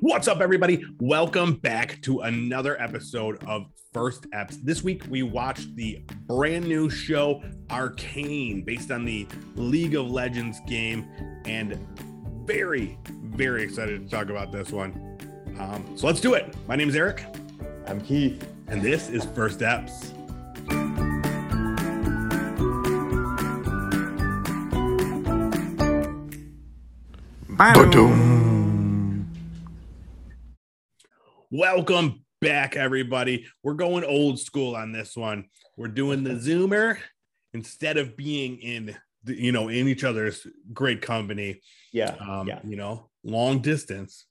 What's up, everybody? Welcome back to another episode of First Eps. This week, we watched the brand new show Arcane, based on the League of Legends game, and very, very excited to talk about this one. Um, so let's do it. My name is Eric, I'm Keith. and this is First Eps. Welcome back, everybody. We're going old school on this one. We're doing the Zoomer instead of being in, the, you know, in each other's great company. Yeah. Um, yeah. you know, long distance.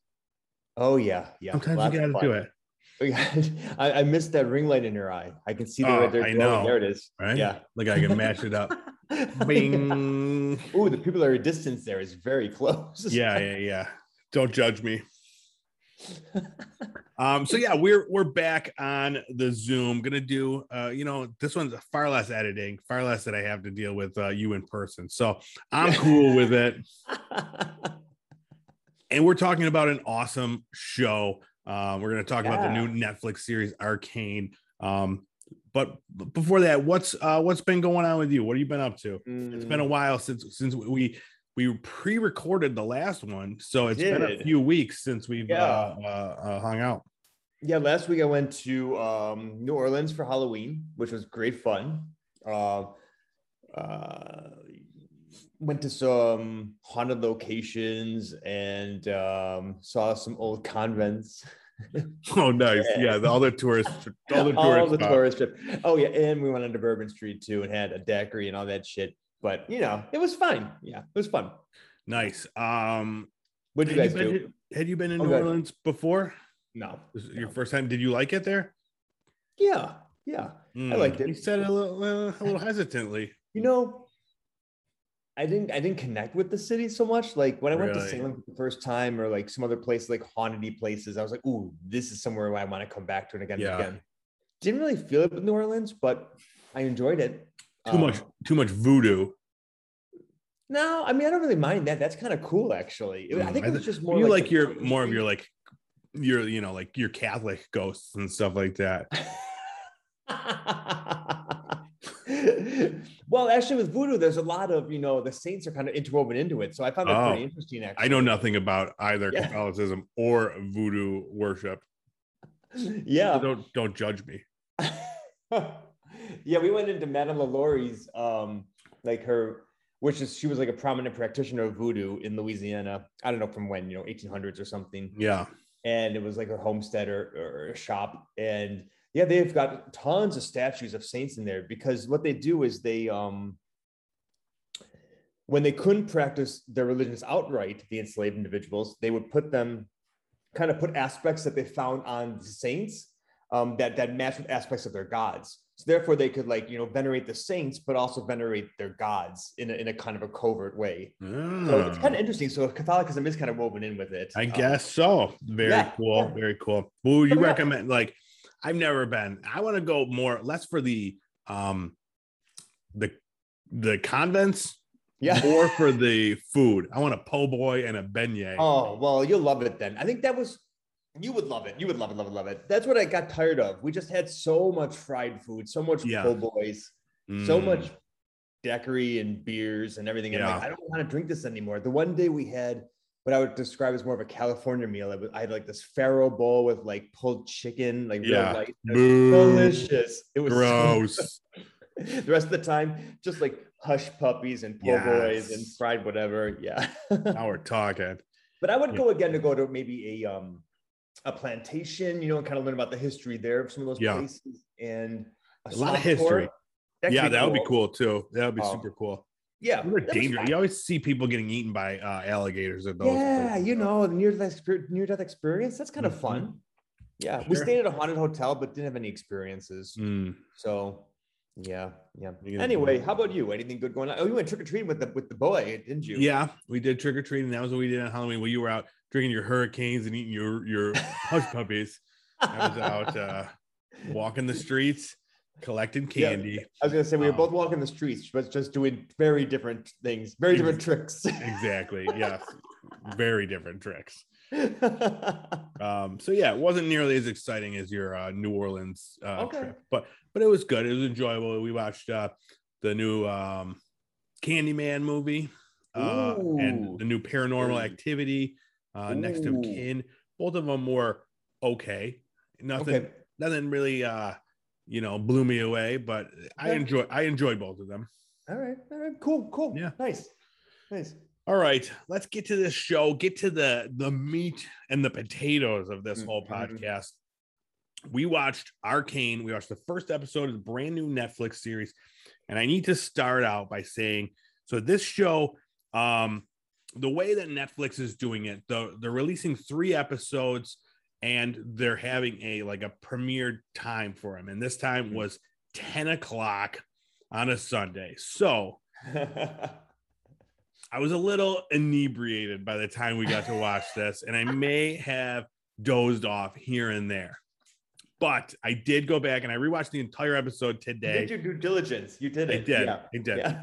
Oh yeah. Yeah. Sometimes Lots you got to do it. I, I missed that ring light in your eye. I can see the Oh, right there. I know. There it is. right? Yeah. like I can match it up. Bing. Ooh, the people at a distance there is very close. yeah, yeah, yeah. Don't judge me. Um, so yeah, we're we're back on the Zoom. Gonna do uh, you know, this one's far less editing, far less that I have to deal with uh you in person. So I'm cool with it. And we're talking about an awesome show. Um, we're gonna talk about the new Netflix series Arcane. Um, but before that, what's uh what's been going on with you? What have you been up to? It's been a Mm, while since since we we pre-recorded the last one, so it's been a few weeks since we've Yeah. uh, uh, uh, hung out. yeah. Last week I went to um, New Orleans for Halloween, which was great fun. Uh, uh, went to some haunted locations and um, saw some old convents. Oh, nice! Yeah. Yeah, all the tourists, all the all tourists. the tourist trip. Oh yeah, and we went on to Bourbon Street too and had a daiquiri and all that shit. But you know, it was fine. Yeah, it was fun. Nice. Um, What did you had guys you do? been, had you been in Oh, New. Orleans before? No. Your No. first time. Did you like it there? Yeah, yeah. Mm, liked it. You said it a little, uh, a little hesitantly. You know, I didn't I didn't connect with the city so much. Like when I went to Salem for the first time, or like some other places like haunted places, I was like, "Ooh, this is somewhere where I want to come back to it again Yeah. and again." Didn't really feel it with New Orleans, but I enjoyed it. Too much, Um, too much voodoo. No, I mean I don't really mind that. That's kind of cool, actually. I Mm, think I it was just more you like, like your more of your like your you know like your Catholic ghosts and stuff like that. well, actually, with voodoo, there's a lot of you know the saints are kind of interwoven into it, so I found that Oh. pretty interesting. Actually, I know nothing about either Yeah. Catholicism or voodoo worship. So Yeah, don't don't judge me. yeah, we went into Madame LaLaurie's, um, like her, which is she was like a prominent practitioner of voodoo in Louisiana. I don't know from when, you know, 1800s or something. Yeah. and it was like a homestead or, or a shop and yeah they've got tons of statues of saints in there because what they do is they um when they couldn't practice their religions outright the enslaved individuals they would put them kind of put aspects that they found on the saints um, that that match with aspects of their gods so therefore they could like you know venerate the saints but also venerate their gods in a, in a kind of a covert way so it's Ah. kind of interesting so catholicism is kind of woven in with it I Um, guess so. Very yeah, cool. yeah. Very cool. Who would you yeah. recommend? Like, I've never been. I want to go more less for the um the the convents, yeah more for the food. I want a po' boy and a beignet. Oh, well, you'll love it then. I think that was, you would love it. You would love it, love it, love it. That's what I got tired of. We just had so much fried food, so much Yeah. po' boys, so Mm. much daiquiri and beers and everything. Like, Yeah. I don't want to drink this anymore. The one day we had what I would describe as more of a California meal. Was, I had like this farro bowl with like pulled chicken, like real Yeah. light. Was Boo. delicious. It was so Gross. the rest of the time, just like hush puppies and po' boys and fried whatever. Yeah. now we're talking. But I would Yeah. go again to go to maybe a um a plantation, you know, and kind of learn about the history there of some of those Yeah. places and A lot of history. yeah, be that would be cool too. That would be Oh, super cool. Yeah, that dangerous. You always see people getting eaten by uh, alligators at those. Yeah, places, you know, near death near death experience. That's kind of Mhm. fun. Yeah, we stayed at a haunted hotel, but didn't have any experiences. Mm. So, yeah, yeah. Anyway, how about you? Anything good going on? Oh, you went trick or treating with the with the boy, didn't you? Yeah, we did trick or treating. That was what we did on Halloween. Well, you were out drinking your hurricanes and eating your your hush puppies. I was out uh, walking the streets, collecting Yeah. candy. I was gonna say we were Um, both walking the streets, but just doing very different things, very different tricks. Exactly. Yes. Very different tricks. Um, so yeah, it wasn't nearly as exciting as your uh, New Orleans uh, Okay. trip, but but it was good. It was enjoyable. We watched uh, the new um, Candyman movie uh, Ooh. and the new Paranormal. Activity. Uh, next of Ooh. kin. Both of them were okay. Nothing, okay. nothing really, uh, you know, blew me away. But I enjoy, I enjoyed both of them. All right. All right. Cool. Cool. Yeah. Nice. Nice. All right, let's get to this show. Get to the the meat and the potatoes of this whole Mhm. podcast. We watched Arcane. We watched the first episode of the brand new Netflix series, and I need to start out by saying, so this show, um, the way that Netflix is doing it, the, they're releasing three episodes, and they're having a like a premiere time for them, and this time was ten o'clock on a Sunday. So I was a little inebriated by the time we got to watch this, and I may have dozed off here and there. But I did go back and I rewatched the entire episode today. you did your due diligence. You did I it. did. Yeah. I did. Yeah.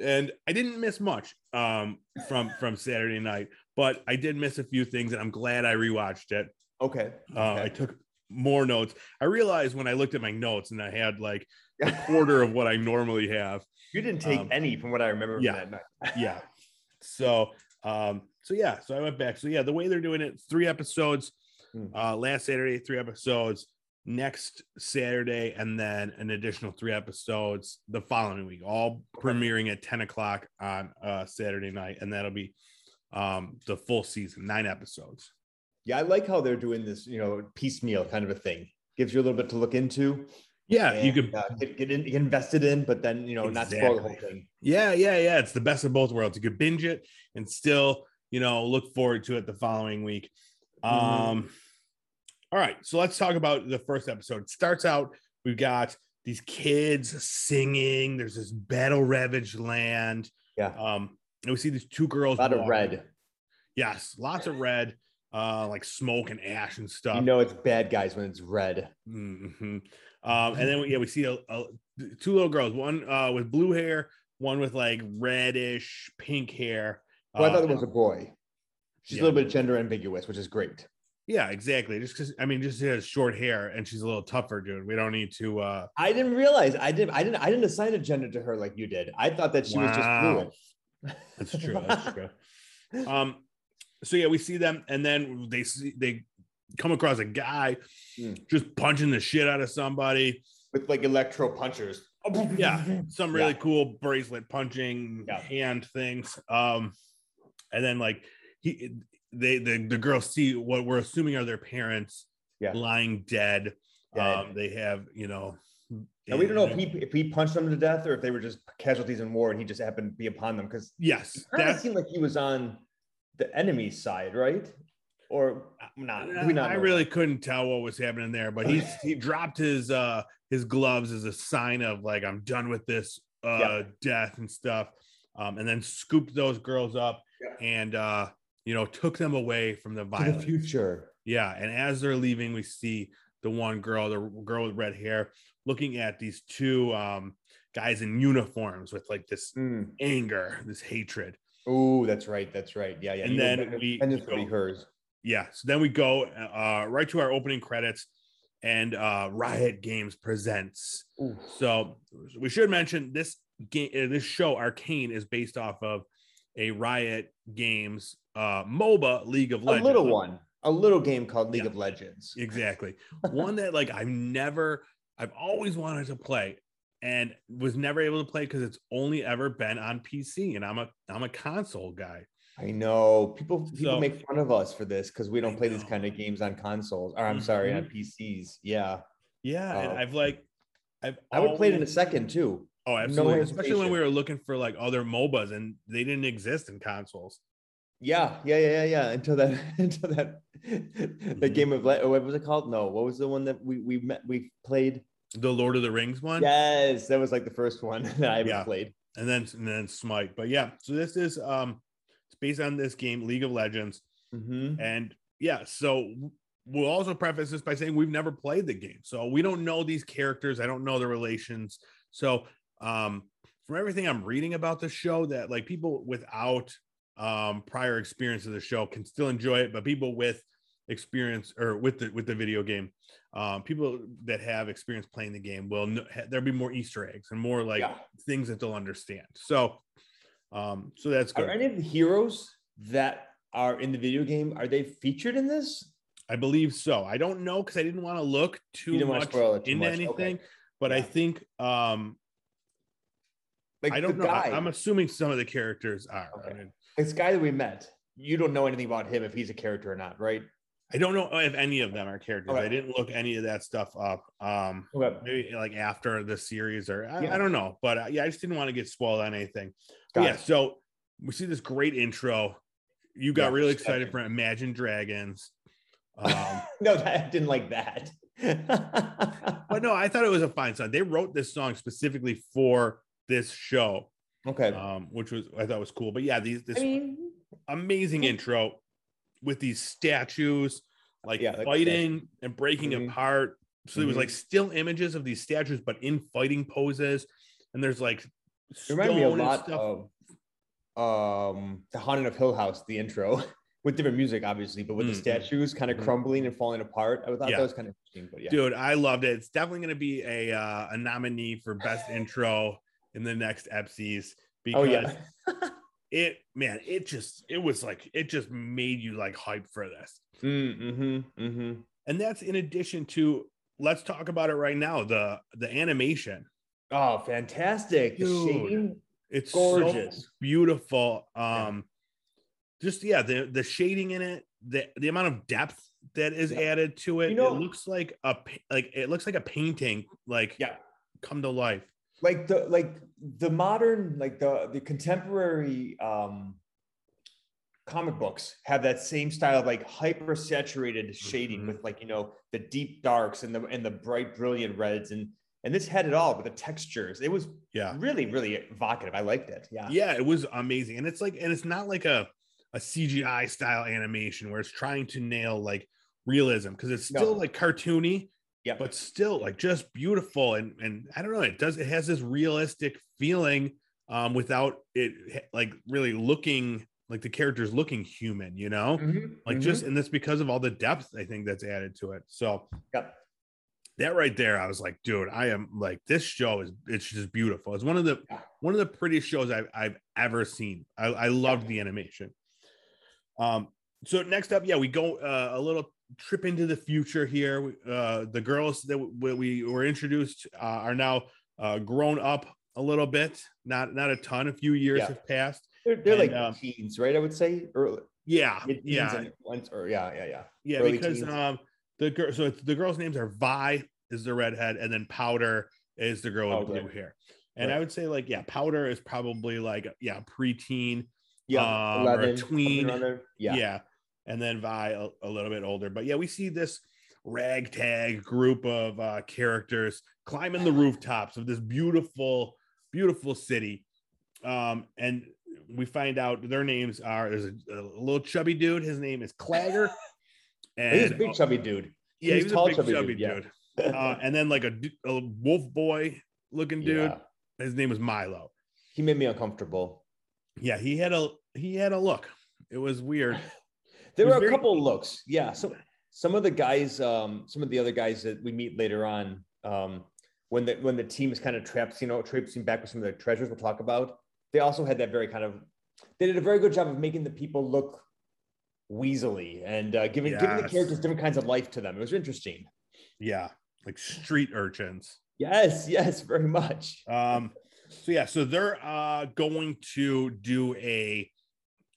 And I didn't miss much um, from from Saturday night. But I did miss a few things, and I'm glad I rewatched it. Okay. Uh, I took more notes. I realized when I looked at my notes, and I had like a quarter of what I normally have. You didn't take um, any from what I remember yeah. from that night. yeah. So um, so yeah, so I went back. So yeah, the way they're doing it, three episodes. Hmm. Uh last Saturday, three episodes, next Saturday, and then an additional three episodes the following week, all premiering at 10 o'clock on uh Saturday night, and that'll be um the full season, nine episodes. Yeah, I like how they're doing this, you know, piecemeal kind of a thing. Gives you a little bit to look into. Yeah, you and, could uh, get, get, in, get invested in, but then you know, not spoil the whole thing. Yeah, yeah, yeah. It's the best of both worlds. You could binge it and still, you know, look forward to it the following week. Mhm. Um, all right, so let's talk about the first episode. It starts out, we've got these kids singing, there's this battle ravaged land. Yeah. Um, and we see these two girls. A lot of red. Yes, lots of red, uh, like smoke and ash and stuff. You know, it's bad guys when it's red. Mhm. Um, and then we, yeah, we see a, a, two little girls, one uh, with blue hair, one with like reddish pink hair. Well, I Uh, thought it was a boy. She's yeah. a little bit gender ambiguous, which is great. Yeah, exactly. Just because I mean, just she has short hair and she's a little tougher, dude. We don't need to. uh I didn't realize I didn't I didn't I didn't assign a gender to her like you did. I thought that she was just Wow. fluid. That's true. That's true. Um, so yeah, we see them, and then they see they come across a guy Hmm. just punching the shit out of somebody. With like electro punchers. Yeah, some really Yeah. cool bracelet punching Yeah. hand things. Um, and then like he they the, the girls see what we're assuming are their parents Yeah. lying dead. Dead. Um, they have, you know, And we don't know if he if he punched them to death or if they were just casualties in war and he just happened to be upon them because yes, it kind of that seemed like he was on the enemy's side, right? Or not? We not I really that? couldn't tell what was happening there, but he he dropped his uh his gloves as a sign of like I'm done with this uh Yeah. death and stuff. Um, and then scooped those girls up Yeah. and uh you know took them away from the to the future. Yeah, and as they're leaving, we see the one girl, the girl with red hair, looking at these two um guys in uniforms with like this Mm. anger, this hatred. Oh, that's right. That's right. Yeah, yeah. And You then we vengeance will be go- hers. Yeah, so then we go uh right to our opening credits and uh Riot Games presents. Ooh. So we should mention this game this show Arcane is based off of a Riot Games uh MOBA League of Legends. A little one, a little game called League Yeah. of Legends. Exactly. One that like I've never, I've always wanted to play and was never able to play because it's only ever been on PC and I'm a I'm a console guy. I know people people So- make fun of us for this because we don't play these kind of games on consoles. Or I'm sorry, on Mhm. PCs. Yeah, Yeah, and Oh. I've like I've I would play it in a second too. Oh, absolutely. Especially when we were looking for like other MOBAs and they didn't exist in consoles. Yeah, yeah, yeah, yeah, yeah. Until that, until that, Mm-hmm. the game of what was it called? No, what was the one that we we met we played? The Lord of the Rings one. Yes, that was like the first one that I ever Yeah. played. And then and then Smite. But yeah, so this is um it's based on this game, League of Legends. Mhm. And yeah, so we'll also preface this by saying we've never played the game. So we don't know these characters. I don't know the relations. So um from everything I'm reading about the show, that like people without um, prior experience of the show can still enjoy it, but people with experience or with the with the video game, um, people that have experience playing the game will know, there'll be more Easter eggs and more like Yeah. things that they'll understand. So, um, so that's good. Are any of the heroes that are in the video game are they featured in this? I believe so. I don't know because I didn't want to look too much too into much. Okay. anything, but I think um Like I don't know. Guy, I'm assuming some of the characters are. I, mean, this guy that we met. You don't know anything about him if he's a character or not, right? I don't know if any of them are characters. Okay. I didn't look any of that stuff up. Um, Okay. maybe like after the series or I, Yeah. I don't know, but uh, yeah, I just didn't want to get spoiled on anything. Yeah, it. so we see this great intro. You got Yeah, really second. excited for Imagine Dragons. Um, no, I didn't like that. but no, I thought it was a fine song. They wrote this song specifically for this show, okay. um, which was I thought was cool. But yeah, these this I mean, amazing cool. intro with these statues like Yeah, like fighting and breaking Mhm. apart. So there was like still images of these statues, but in fighting poses. And there's like it reminded me a stone lot of um, the Haunting of Hill House, the intro, with different music, obviously, but with Mm, the statues kind of Mhm. crumbling and falling apart. I thought Yeah. that was kind of interesting, but yeah. Dude, I loved it. It's definitely going to be a uh, a nominee for best intro in the next EPSIs because oh yeah. it man, it just it was like it just made you like hype for this. mm-hmm, mm-hmm. And that's in addition to let's talk about it right now. The the animation. Oh, fantastic. The Dude. shading. It's Gorgeous. so beautiful. Yeah. Um just yeah, the the shading in it, the the amount of depth that is Yeah. added to it. You know- it looks like a like it looks like a painting like Yeah. come to life. Like the like the modern like the the contemporary um comic books have that same style of like hyper saturated shading Mhm. with like you know the deep darks and the and the bright brilliant reds and and this had it all with the textures it was Yeah. really really evocative i liked it yeah Yeah, it was amazing. And it's like and it's not like a a CGI style animation where it's trying to nail like realism because it's still No. like cartoony, yeah but still like just beautiful and and I don't know, it does it has this realistic feeling um without it like really looking like the characters looking human, you know? Mhm, Like mhm. just and that's because of all the depth I think that's added to it. So Yep. that right there, I was like, dude, I am like this show is it's just beautiful. It's one of the Yeah. one of the prettiest shows I've I've ever seen. I, I loved the animation. Um, so next up, yeah, we go uh, a little trip into the future here. Uh, the girls that we, we were introduced uh, are now uh, grown up a little bit, not not a ton. A few years Yeah. have passed. they're, they're and, like um, teens right i would say early Yeah, yeah, and or yeah yeah yeah yeah. early because teens. um, the girl, so it's, the girls' names are Vi is the redhead, and then Powder is the girl with blue hair. And I would say like yeah, Powder is probably like yeah preteen. yeah um, or a 11 something tween. Yeah. yeah And then Vi a, a little bit older. But yeah, we see this ragtag group of uh, characters climbing the rooftops of this beautiful, beautiful city. Um, and we find out their names are there's a, a little chubby dude. His name is Claggor. And he's a big chubby dude yeah, he's he's, tall, a big chubby chubby, dude, yeah. Uh, and then like a, a wolf boy looking dude. Yeah. His name was Milo. he made me uncomfortable Yeah, he had a he had a look. It was weird. There were a very- couple looks. Yeah. So some of the guys, um, some of the other guys that we meet later on, um, when the when the team is kind of trapped, you know, traipsing back with some of the treasures we'll talk about, they also had that very kind of they did a very good job of making the people look weaselly and uh, giving giving the characters different kinds of life to them. It was interesting. Yeah, like street urchins. Yes, yes, very much. Um, so yeah, so they're uh going to do a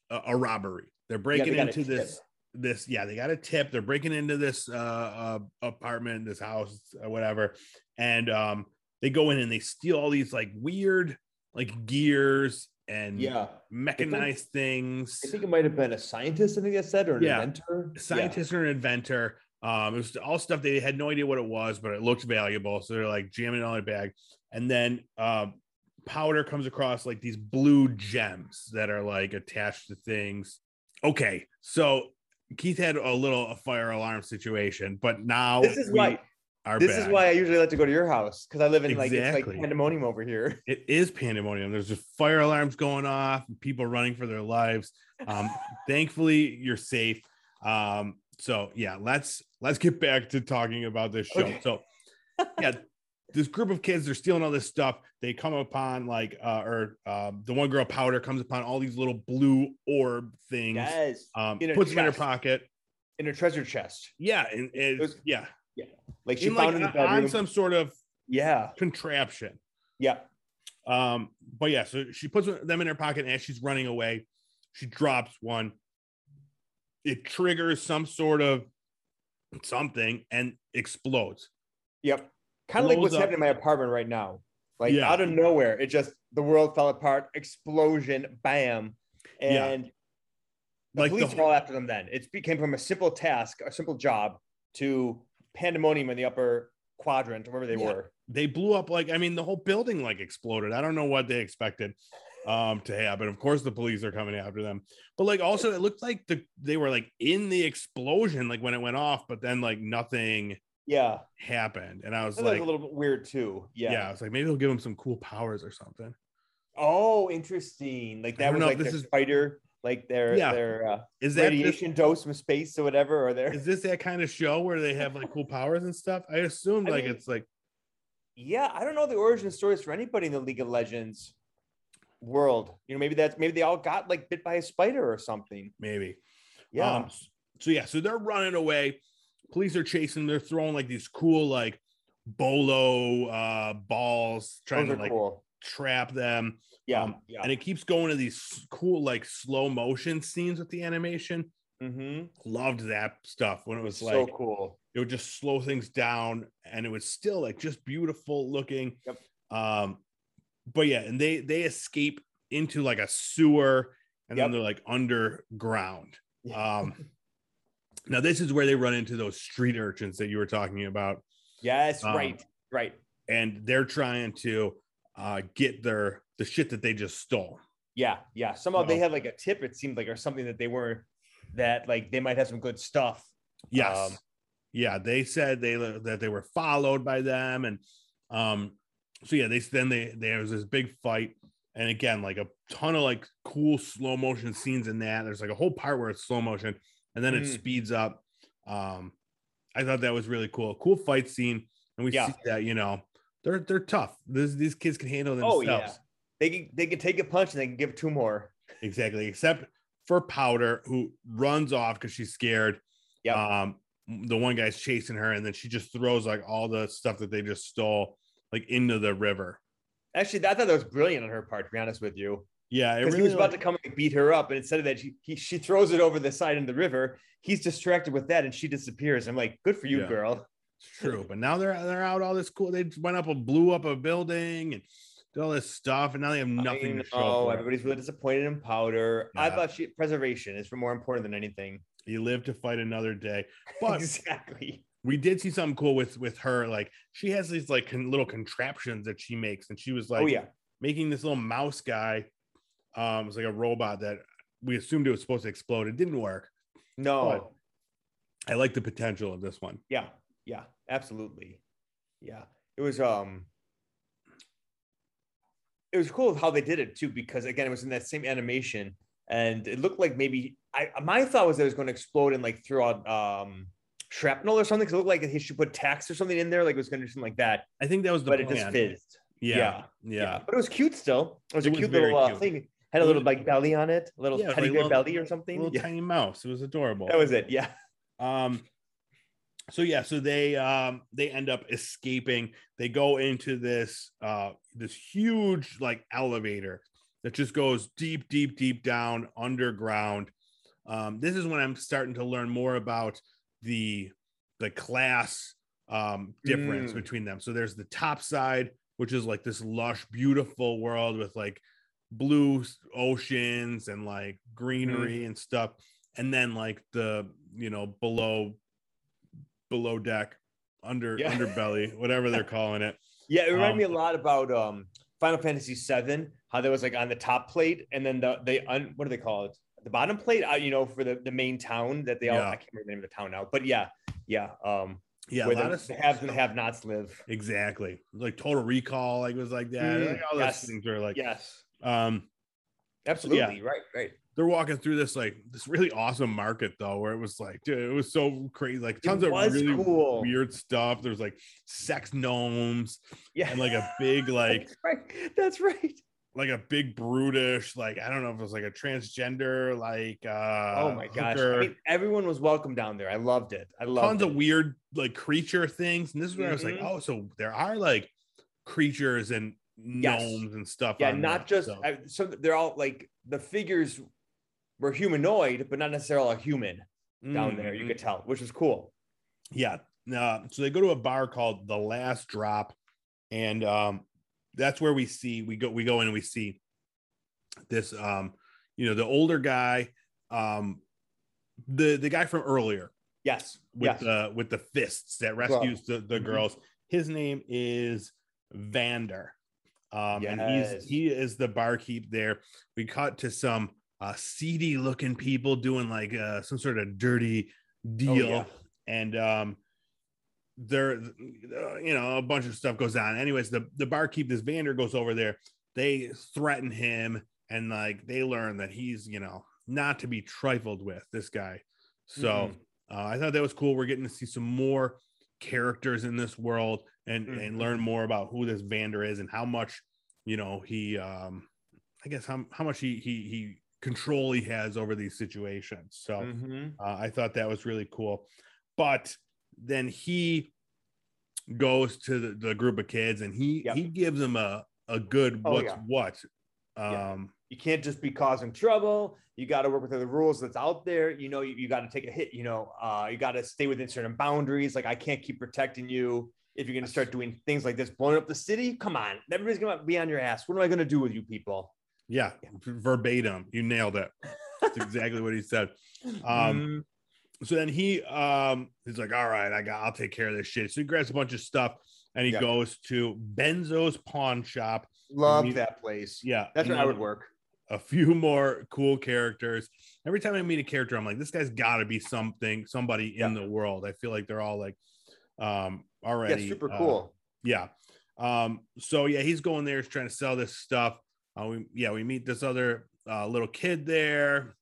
a, a robbery. They're breaking got a into tip. this this yeah, they got a tip. They're breaking into this uh, uh apartment, this house, uh, whatever, and um they go in and they steal all these like weird like gears and Yeah. mechanized things. I think it might have been a scientist, I think I said, or an Yeah. inventor. Yeah. scientist or an inventor. Um, it was all stuff they had no idea what it was, but it looked valuable. So they're like jamming it on their bag. And then um, Powder comes across like these blue gems that are like attached to things. Okay, so Keith had a little a fire alarm situation, but now This is why This back. is why I usually like to go to your house because I live in like it's like pandemonium over here. it is pandemonium. There's just fire alarms going off, and people running for their lives. Um, thankfully, you're safe. Um, so yeah, let's let's get back to talking about this show. Okay. So yeah, this group of kids they're stealing all this stuff. They come upon like uh, or um, the one girl powder comes upon all these little blue orb things. Yes. Um, In puts them in her pocket. In a treasure chest. Yeah, and, and was- yeah, Like she in, found like, in the bedroom. on some sort of yeah. contraption. Yeah. Um, but yeah, so she puts them in her pocket and as she's running away, she drops one. It triggers some sort of something and explodes. Yep. Kind of like what's up. happening in my apartment right now. Like Yeah. out of nowhere, it just the world fell apart, explosion, bam. Yeah. And the Like the police whole- are all after them then. It became from a simple task, a simple job to pandemonium in the upper quadrant, wherever they Yeah. were. They blew up like I mean the whole building like exploded. I don't know what they expected um to happen. Of course the police are coming after them. But like also it looked like the they were like in the explosion like when it went off, but then like nothing Yeah. happened. And I was That was like a little bit weird too. Yeah. yeah. I was like maybe they'll give them some cool powers or something. Oh, interesting. Like that was like this is- fighter, like their Yeah. their uh, Is that this- radiation dose from space or whatever, or their is this that kind of show where they have like cool powers and stuff? I assumed I like mean- it's like yeah, I don't know the origin stories for anybody in the League of Legends world. You know, maybe that's maybe they all got like bit by a spider or something. maybe. Yeah. Um, so yeah, so they're running away. Police are chasing. They're throwing like these cool like bolo uh balls, trying Those to like cool. trap them. Yeah. um, yeah. And it keeps going to these cool like slow motion scenes with the animation. mm-hmm. Loved that stuff when it was like so cool. it would just slow things down and it was still like just beautiful looking Yep. um but yeah and they they escape into like a sewer and then they're like underground Yeah. um now this is where they run into those street urchins that you were talking about yes, um, right, right. and they're trying to uh get their the shit that they just stole Yeah, yeah. Somehow they had like a tip, it seemed like, or something that they were that like they might have some good stuff. yes Um, yeah they said they that they were followed by them and um so yeah they then they there was this big fight and again like a ton of like cool slow motion scenes in that there's like a whole part where it's slow motion and then it Mm. speeds up um i thought that was really cool cool fight scene and we Yeah. see that you know they're they're tough this, these kids can handle Oh themselves yeah. They can they can take a punch and they can give two more. exactly except for powder who runs off because she's scared Yep. um the one guy's chasing her and then she just throws like all the stuff that they just stole like into the river Actually, I thought that was brilliant on her part, to be honest with you. Yeah Because really he was about like- to come and beat her up, and instead of that, she, he, she throws it over the side in the river. He's distracted with that, and she disappears. I'm like, good for you, Yeah. girl. it's true but now they're they're out all this cool they went up and blew up a building and did all this stuff and now they have nothing to show Oh, everybody's really disappointed in powder. I thought she preservation is more important than anything. you live to fight another day but exactly. we did see something cool with with her like she has these like con- little contraptions that she makes and she was oh, like oh yeah. making this little mouse guy. Um, it's like a robot that we assumed it was supposed to explode. It didn't work. No. I like the potential of this one. Yeah, yeah, absolutely. Yeah. It was um it was cool how they did it too, because again, it was in that same animation and it looked like maybe I my thought was that it was going to explode and like throw out um shrapnel or something. Cause it looked like he should put tacks or something in there, like it was gonna do something like that, I think that was the but it just fizzed. yeah, yeah, But it was cute still. It was It a was cute little uh, cute. thing. Had a little like belly on it, a little Yeah, teddy like bear little- belly or something. little Yeah, tiny mouse. It was adorable. that was it. Yeah. um, so yeah, so they um they end up escaping. They go into this uh this huge like elevator that just goes deep, deep, deep down underground. Um, this is when I'm starting to learn more about the the class um difference Mm. between them. So there's the top side, which is like this lush, beautiful world with like blue oceans and like greenery and stuff. And then like the you know below below deck, under Yeah. underbelly, whatever they're calling it. Yeah, it reminded Um, me a lot about um Final Fantasy VII, how there was like on the top plate, and then the they un, what do they call it? The bottom plate, uh, you know, for the, the main town that they all Yeah. I can't remember the name of the town now, but yeah, yeah. Um, Yeah, where the, of the haves and the have-nots live. exactly like Total Recall, like was like that. Mm, like, all those yes. things are like, Yes, um, absolutely. Right, right. they're walking through this like this really awesome market though, where it was like, dude, it was so crazy, like tons of really cool. weird stuff. There's like sex gnomes Yeah, and like a big like That's right. That's right. like a big brutish like I don't know if it was like a transgender like uh oh my gosh! I mean, everyone was welcome down there. I loved it. I loved tons it. of weird like creature things. And this is where I was like, Mhm. oh, so there are like creatures and Yes. gnomes and stuff. yeah, not just so- I, so they're all like the figures were humanoid, but not necessarily a human down there. You Mhm. could tell, which is cool. yeah. Uh, so they go to a bar called the Last Drop, and um, that's where we see we go we go in and we see this um, you know, the older guy, um, the the guy from earlier Yes. with yes. the with the fists that rescues the, the mhm. girls. His name is Vander. Um, and Yes. he's he is the barkeep there. We cut to some uh seedy looking people doing like uh some sort of dirty deal, Oh, yeah. and um there uh, you know a bunch of stuff goes on. Anyways, the the barkeep, this Vander goes over there, they threaten him, and like they learn that he's you know not to be trifled with, this guy. So Mhm. uh, I thought that was cool. We're getting to see some more characters in this world and and Mhm. learn more about who this Vander is and how much you know he um I guess how how much he he he control he has over these situations. So Mhm. uh, I thought that was really cool. But then he goes to the, the group of kids and he Yep. he gives them a a good Oh, yeah. what. Yeah. Um You can't just be causing trouble. You got to work within the rules that's out there. You know, you, you got to take a hit. You know, uh, you got to stay within certain boundaries. Like I can't keep protecting you if you're going to start doing things like this, blowing up the city. Come on, everybody's going to be on your ass. What am I going to do with you people? yeah, verbatim. You nailed it. That's exactly what he said. Um Mm, so then he um he's like, all right, I got I'll take care of this shit. So he grabs a bunch of stuff and he Yeah. goes to Benzo's pawn shop. love we- that place. Yeah, That's where I would work. a few more cool characters. Every time I meet a character, I'm like, this guy's got to be something, somebody in the world. I feel like they're all like, um, Yeah, already super uh, cool. yeah. Um, so yeah, he's going there, he's trying to sell this stuff. Uh, we yeah, we meet this other uh, little kid there.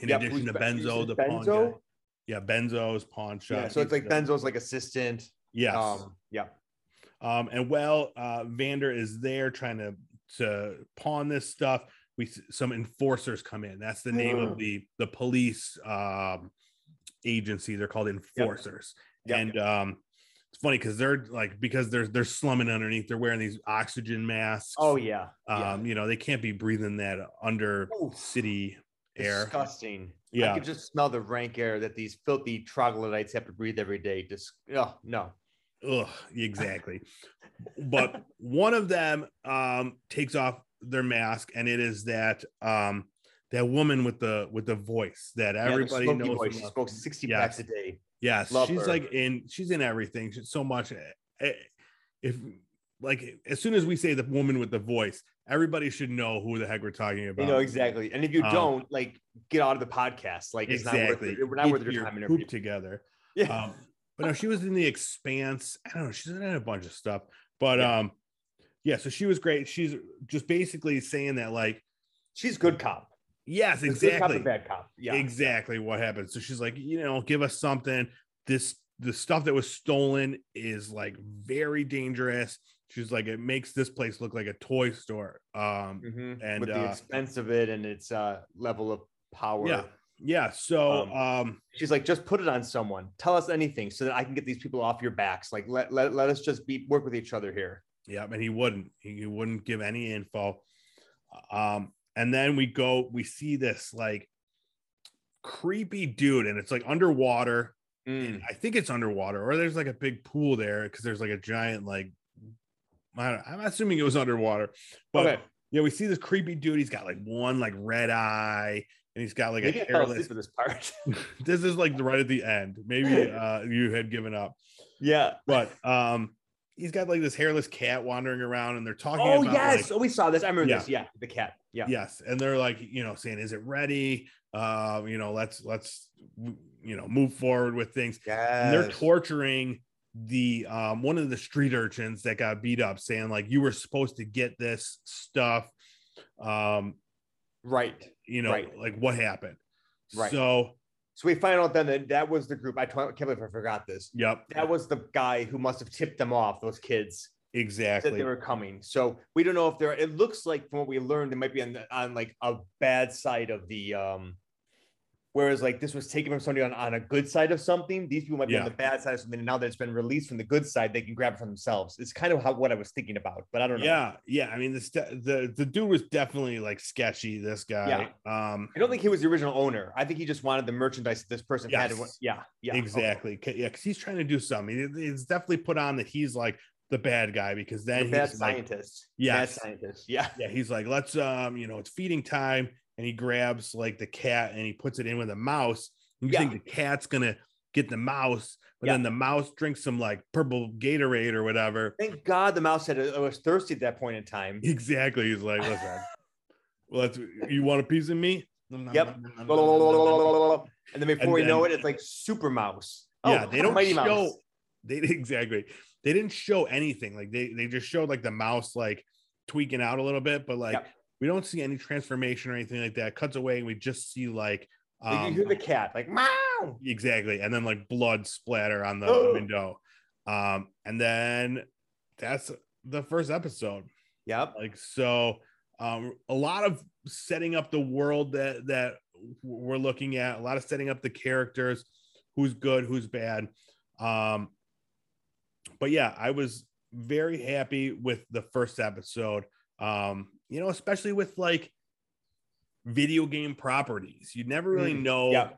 In Yeah, addition to Benzo, the it pawn Benzo? guy. Yeah, Benzo's pawn shop. Yeah, so it's like Benzo's like assistant. Yes. Um, yeah. Um, and well, uh, Vander is there trying to to pawn this stuff, we some enforcers come in. That's the name of the the police um, agency. They're called enforcers, Yep. and um, it's funny because they're like because they're they're slumming underneath. They're wearing these oxygen masks. Oh yeah. yeah. um, you know they can't be breathing that under Oof. city air. Disgusting. Yeah. I could just smell the rank air that these filthy troglodytes have to breathe every day. Just oh no. Ugh, exactly. but one of them um takes off their mask, and it is that um that woman with the with the voice that everybody smoky knows. voice. She smokes 60 Yes. packs a day. Yes, Love she's her. like in she's in everything. She's so much. eh, eh, If like as soon as we say the woman with the voice, everybody should know who the heck we're talking about. You know exactly. And if you Um, don't, like get out of the podcast. Like it's exactly. not worth it. We're not Get worth your your time and poop together. Yeah. Um, but no, she was in the expanse. I don't know. She's in a bunch of stuff. But Yeah. um, yeah, so she was great. She's just basically saying that, like, She's good cop. Yes, She's good cop exactly. bad cop. Yeah. Exactly what happened. So she's like, you know, give us something. This the stuff that was stolen is like very dangerous. She's like, it makes this place look like a toy store. Um, Mhm. And, with the uh, expense of it and its uh level of power. yeah, yeah. So Um, um, She's like, just put it on someone. Tell us anything so that I can get these people off your backs. Like let let, let us just be work with each other here. Yeah, and he wouldn't. He wouldn't give any info. Um, and then we go, we see this like creepy dude, and it's like underwater. Mm. And I think it's underwater, or there's like a big pool there because there's like a giant like. I don't, I'm assuming it was underwater, but okay. yeah, we see this creepy dude. He's got like one like red eye, and he's got like Maybe a I fell asleep hairless. for this part. this is like right at the end. Maybe uh, you had given up, yeah. but um, he's got like this hairless cat wandering around, and they're talking. Oh about, yes. like, oh, we saw this. I remember Yeah. this. Yeah. The cat. Yeah. yes and they're like you know saying is it ready uh you know let's let's you you know move forward with things. And they're torturing the um one of the street urchins that got beat up, saying like you were supposed to get this stuff. Um, right. You know, Right. like what happened. Right. So So we find out then that that was the group. I can't believe I forgot this. yep, That was the guy who must have tipped them off, those kids, Exactly. that they were coming. So we don't know if they're. It looks like from what we learned, they might be on the, on like a bad side of the. um Whereas like this was taken from somebody on, on a good side of something, these people might be on the bad side of something. And now that it's been released from the good side, they can grab it for themselves. It's kind of how what I was thinking about, but I don't know. Yeah, yeah. I mean, the st- the the dude was definitely like sketchy. This guy. Um, I don't think he was the original owner. I think he just wanted the merchandise that this person had. Yes. Yeah, yeah, okay. Yeah, because he's trying to do something. It's definitely put on that he's like the bad guy because The then bad he's like, scientist. Yes. Bad scientist. Yeah. yeah, he's like, let's um, you know, it's feeding time, and he grabs like the cat and he puts it in with a mouse. You Yeah. think the cat's gonna get the mouse, but Yeah. then the mouse drinks some like purple Gatorade or whatever. Thank God the mouse had I was thirsty at that point in time. Exactly. He's like, listen, let's. You want a piece of me? Yep. And then before And you know it, it's like Super Mouse. Yeah, Oh, they don't Mighty show. Mouse. They exactly. They didn't show anything. Like they they just showed like the mouse like tweaking out a little bit, but like Yep. We don't see any transformation or anything like that. Cuts away and we just see like Like, um, you hear the cat like meow. exactly, and then like blood splatter on the Oh. window. Um, and then that's the first episode. Yep. Like so, um, a lot of setting up the world that that we're looking at. A lot of setting up the characters, who's good, who's bad. Um, but yeah, I was very happy with the first episode. Um, you know, especially with like video game properties, you never really Mm, know yeah.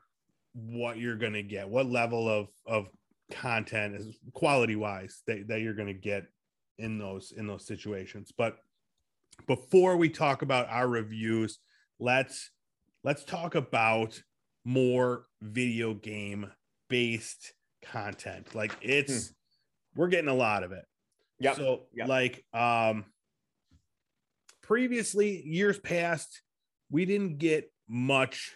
what you're gonna get, what level of of content is quality wise that, that you're gonna get in those in those situations. But before we talk about our reviews, let's let's talk about more video game based content. Like it's we're getting a lot of it. Yep. So Yep. like um previously years past, we didn't get much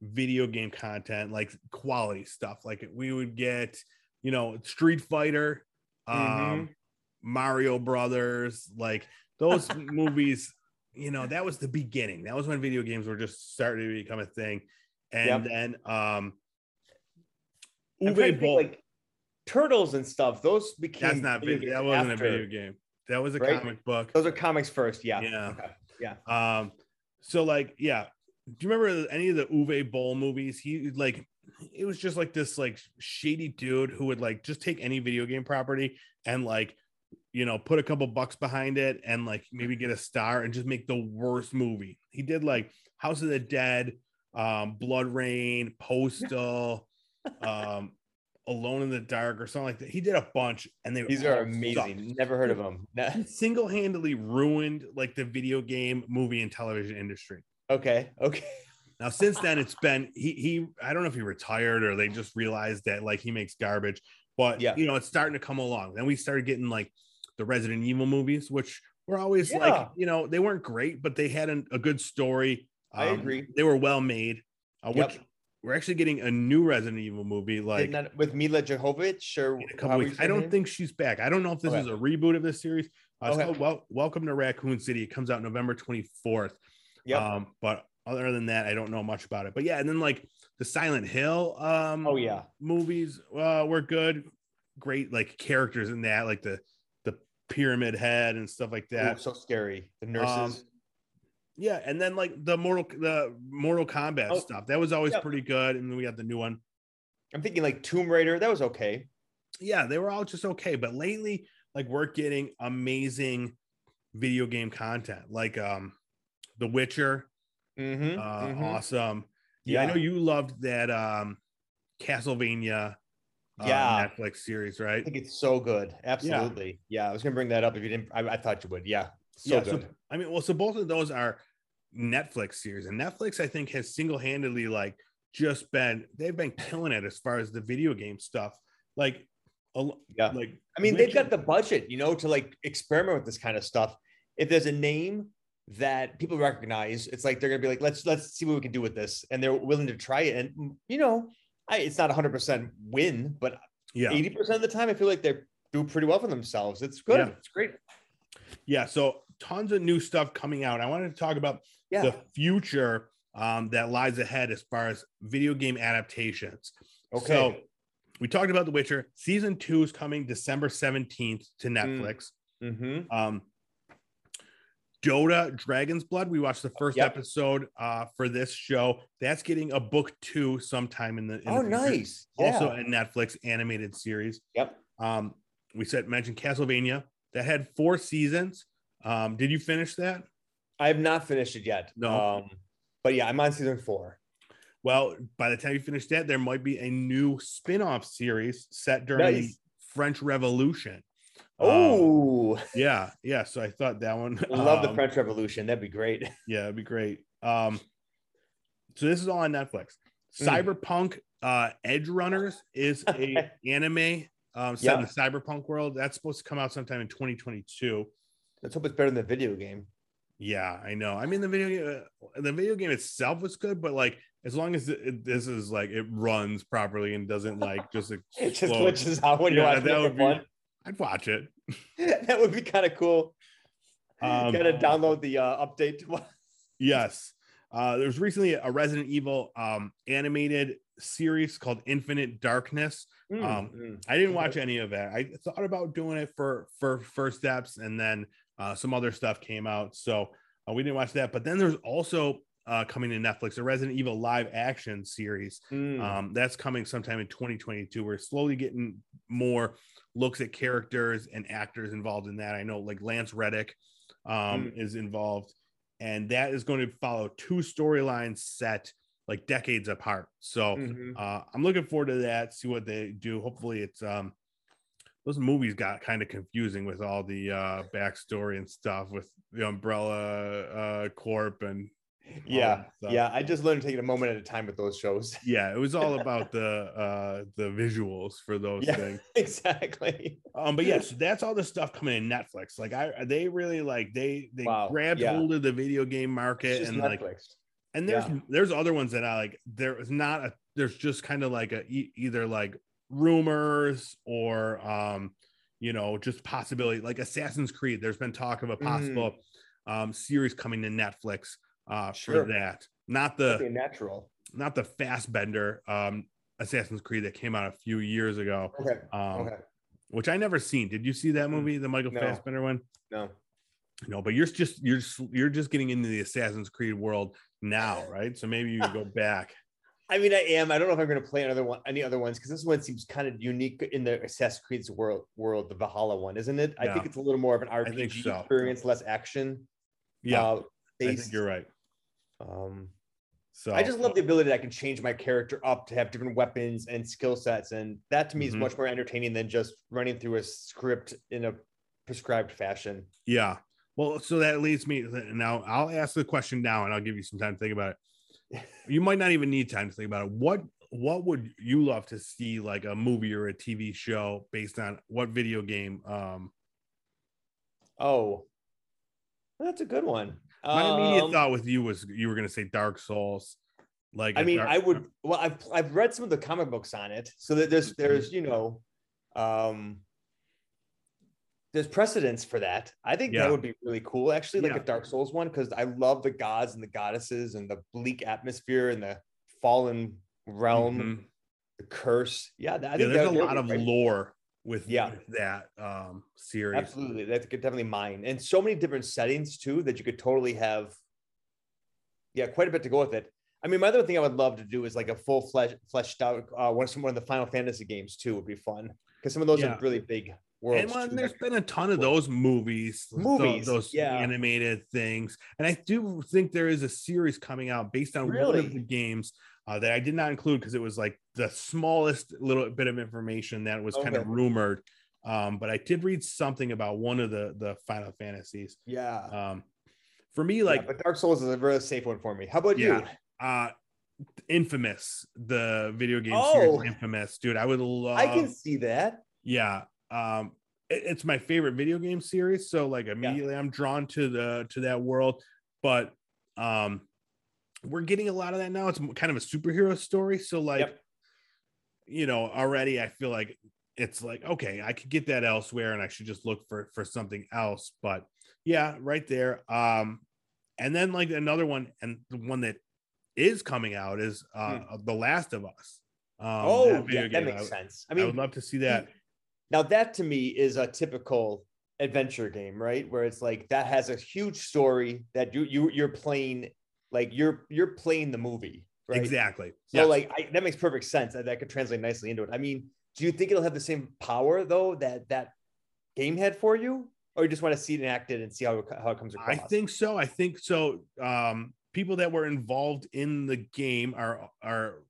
video game content like quality stuff. Like we would get, you know, Street Fighter, um Mhm. Mario Brothers, like those movies, you know, that was the beginning. That was when video games were just starting to become a thing. And Yep. then um Uwe think, like turtles and stuff. Those became that's not video, that wasn't after. a video game. That was a right? comic book. Those are comics first. Yeah. Yeah. Okay. Yeah. Um, so like, yeah. Do you remember any of the Uwe Boll movies? He like it was just like this like shady dude who would like just take any video game property and like you know put a couple bucks behind it and like maybe get a star and just make the worst movie. He did like House of the Dead, um, BloodRayne, Postal, um, Alone in the Dark or something like that. He did a bunch and they were These are amazing. sucked Never heard of them. he single-handedly ruined like the video game movie and television industry okay. Okay. now since then it's been he he i don't know if he retired or they just realized that like he makes garbage but Yeah. you know it's starting to come along then we started getting like the resident evil movies which were always Yeah. like you know they weren't great but they had an, a good story I Um, agree. they were well made uh, Yep. We're actually getting a new resident evil movie like that with Milla Jovovich or a couple weeks. I don't name? think she's back. I don't know if this Okay. is a reboot of this series. Uh, Okay. called Wel- Welcome to Raccoon City. It comes out November 24th. Yep. Um, but other than that, I don't know much about it. But yeah, and then like the Silent Hill um oh yeah. movies uh, were good. Great like characters in that, like the the pyramid head and stuff like Ooh, that. so scary. The Um, nurses. Yeah, and then like the Mortal the Mortal Kombat Oh, stuff. That was always yep. pretty good. And then we got the new one. I'm thinking like Tomb Raider. That was okay. yeah, they were all just okay. But lately, like we're getting amazing video game content, like um The Witcher, Mm-hmm. uh, awesome. Yeah, I know you loved that um Castlevania uh, Yeah. Netflix series, I right? think it's so good. Absolutely. Yeah. I was gonna bring that up if you didn't. I, I thought you would. Yeah. So yeah, good. so I mean, well, so both of those are Netflix series, and Netflix, I think, has single-handedly like just been they've been killing it as far as the video game stuff. Like, a, Yeah. like I mean, they've got the budget, you know, to like experiment with this kind of stuff. If there's a name that people recognize, it's like they're gonna be like, let's let's see what we can do with this, and they're willing to try it. And you know, I, it's not 100% win, but Yeah. 80% of the time, I feel like they do pretty well for themselves. It's good. Yeah. It's great. Yeah. So tons of new stuff coming out. I wanted to talk about Yeah. the future um, that lies ahead as far as video game adaptations. okay. So we talked about The Witcher. Season two is coming December 17th to Mm. Netflix. hmm Um, Dota Dragon's Blood. We watched the first Yep. episode uh, for this show. That's getting a book two sometime in the. in Oh, the nice. Yeah. Also a Netflix animated series. yep. Um, we said mentioned Castlevania that had four seasons. Um, did you finish that? I have not finished it yet. No. Um, but yeah, I'm on season four. Well, by the time you finish that, there might be a new spin-off series set during the French Revolution. Um, Oh, yeah, yeah. So I thought that one. I love the um, French Revolution. That'd be great. Yeah, it'd be great. Um, so this is all on Netflix. Mm. Cyberpunk uh Edgerunners is a anime um set in the cyberpunk world. That's supposed to come out sometime in 2022. Let's hope it's better than the video game. Yeah, I know. I mean, the video game, uh, the video game itself was good, but like as long as it, it- this is like it runs properly and doesn't like just It just glitches out when you Yeah, watch that would be-. I'd watch it. that would be kind of cool. Um, Gotta download the uh, update. to- Yes. Uh, there was recently a Resident Evil um, animated series called Infinite Darkness. Mm, Um, mm. I didn't watch any of it. I thought about doing it for for first steps, and then uh, some other stuff came out, so uh, we didn't watch that. But then there's also uh, coming to Netflix a Resident Evil live action series. Mm. Um, that's coming sometime in 2022. We're slowly getting more looks at characters and actors involved in that. I know like Lance Reddick um, is involved, and that is going to follow two storylines set like decades apart. So Mhm. uh, I'm looking forward to that. See what they do. Hopefully, it's um those movies got kind of confusing with all the uh backstory and stuff with the Umbrella uh Corp and yeah, yeah. I just learned to take it a moment at a time with those shows. yeah. It was all about the uh the visuals for those Yeah. things. exactly. Um, but yes, that's all the stuff coming in Netflix. Like I, they really like they they Wow, grabbed yeah. hold of the video game market and like and there's Yeah. there's other ones that I like. There is not a there's just kind of like a e- either like rumors or um you know just possibility like Assassin's Creed. There's been talk of a possible um series coming to Netflix uh Sure. for that. Not the natural. not the Fassbender um Assassin's Creed that came out a few years ago. Okay. Um okay. which I never seen. Did you see that movie, the Michael No. Fassbender one? No. No, but you're just you're just you're just getting into the Assassin's Creed world now, right? So maybe you go back. I mean, I am. I don't know if I'm going to play another one, any other ones, because this one seems kind of unique in the Assassin's Creed's world. World, the Valhalla one, isn't it? I Yeah. think it's a little more of an RPG so. experience, less action. Yeah, uh, I think you're right. Um, So I just love the ability that I can change my character up to have different weapons and skill sets, and that to me is much more entertaining than just running through a script in a prescribed fashion. yeah. Well, so that leads me now. I'll ask the question now, and I'll give you some time to think about it. You might not even need time to think about it. What What would you love to see, like a movie or a TV show, based on what video game? Um, Oh, that's a good one. my immediate Um, thought with you was you were going to say Dark Souls. Like, I mean, Dark- I would. Well, I've I've read some of the comic books on it, so that there's there's you know, um, there's precedence for that. I think Yeah. that would be really cool, actually, like Yeah. a Dark Souls one, because I love the gods and the goddesses and the bleak atmosphere and the fallen realm, Mhm. the curse. Yeah, that, I yeah, think there's that- a lot of great. lore with, Yeah. that um series. Absolutely, that's definitely mine, and so many different settings too that you could totally have. Yeah, quite a bit to go with it. I mean, my other thing I would love to do is like a full fledged fleshed out uh, one of one of the Final Fantasy games too would be fun because some of those Yeah. are really big worlds. And well, there's been a ton of those movies, Movies, those yeah. animated things, and I do think there is a series coming out based on one of the games uh, that I did not include because it was like the smallest little bit of information that was kind of rumored. Um, but I did read something about one of the the Final Fantasies. yeah, Um, for me, Yeah, like but Dark Souls is a really safe one for me. How about you? Yeah. uh Infamous, the video game Oh. series Infamous, dude. I would love I can see that. yeah um it- it's my favorite video game series so like immediately i'm drawn to the to that world but um we're getting a lot of that now it's kind of a superhero story so like Yep. you know, already I feel like it's like okay, I could get that elsewhere, and I should just look for for something else. But yeah, right there. Um, and then like another one, and the one that is coming out is uh Hmm. The Last of Us. Um, oh, that yeah, that makes I, sense. I mean I would love to see that. Now that to me is a typical adventure game, right? Where it's like that has a huge story that you you you're playing like you're you're playing the movie, right? Exactly. So like I, that makes perfect sense. That, that could translate nicely into it. I mean, do you think it'll have the same power though that that game had for you, or you just want to see it enacted and see how it, how it comes across? I think so. I think so. Um, people that were involved in the game are are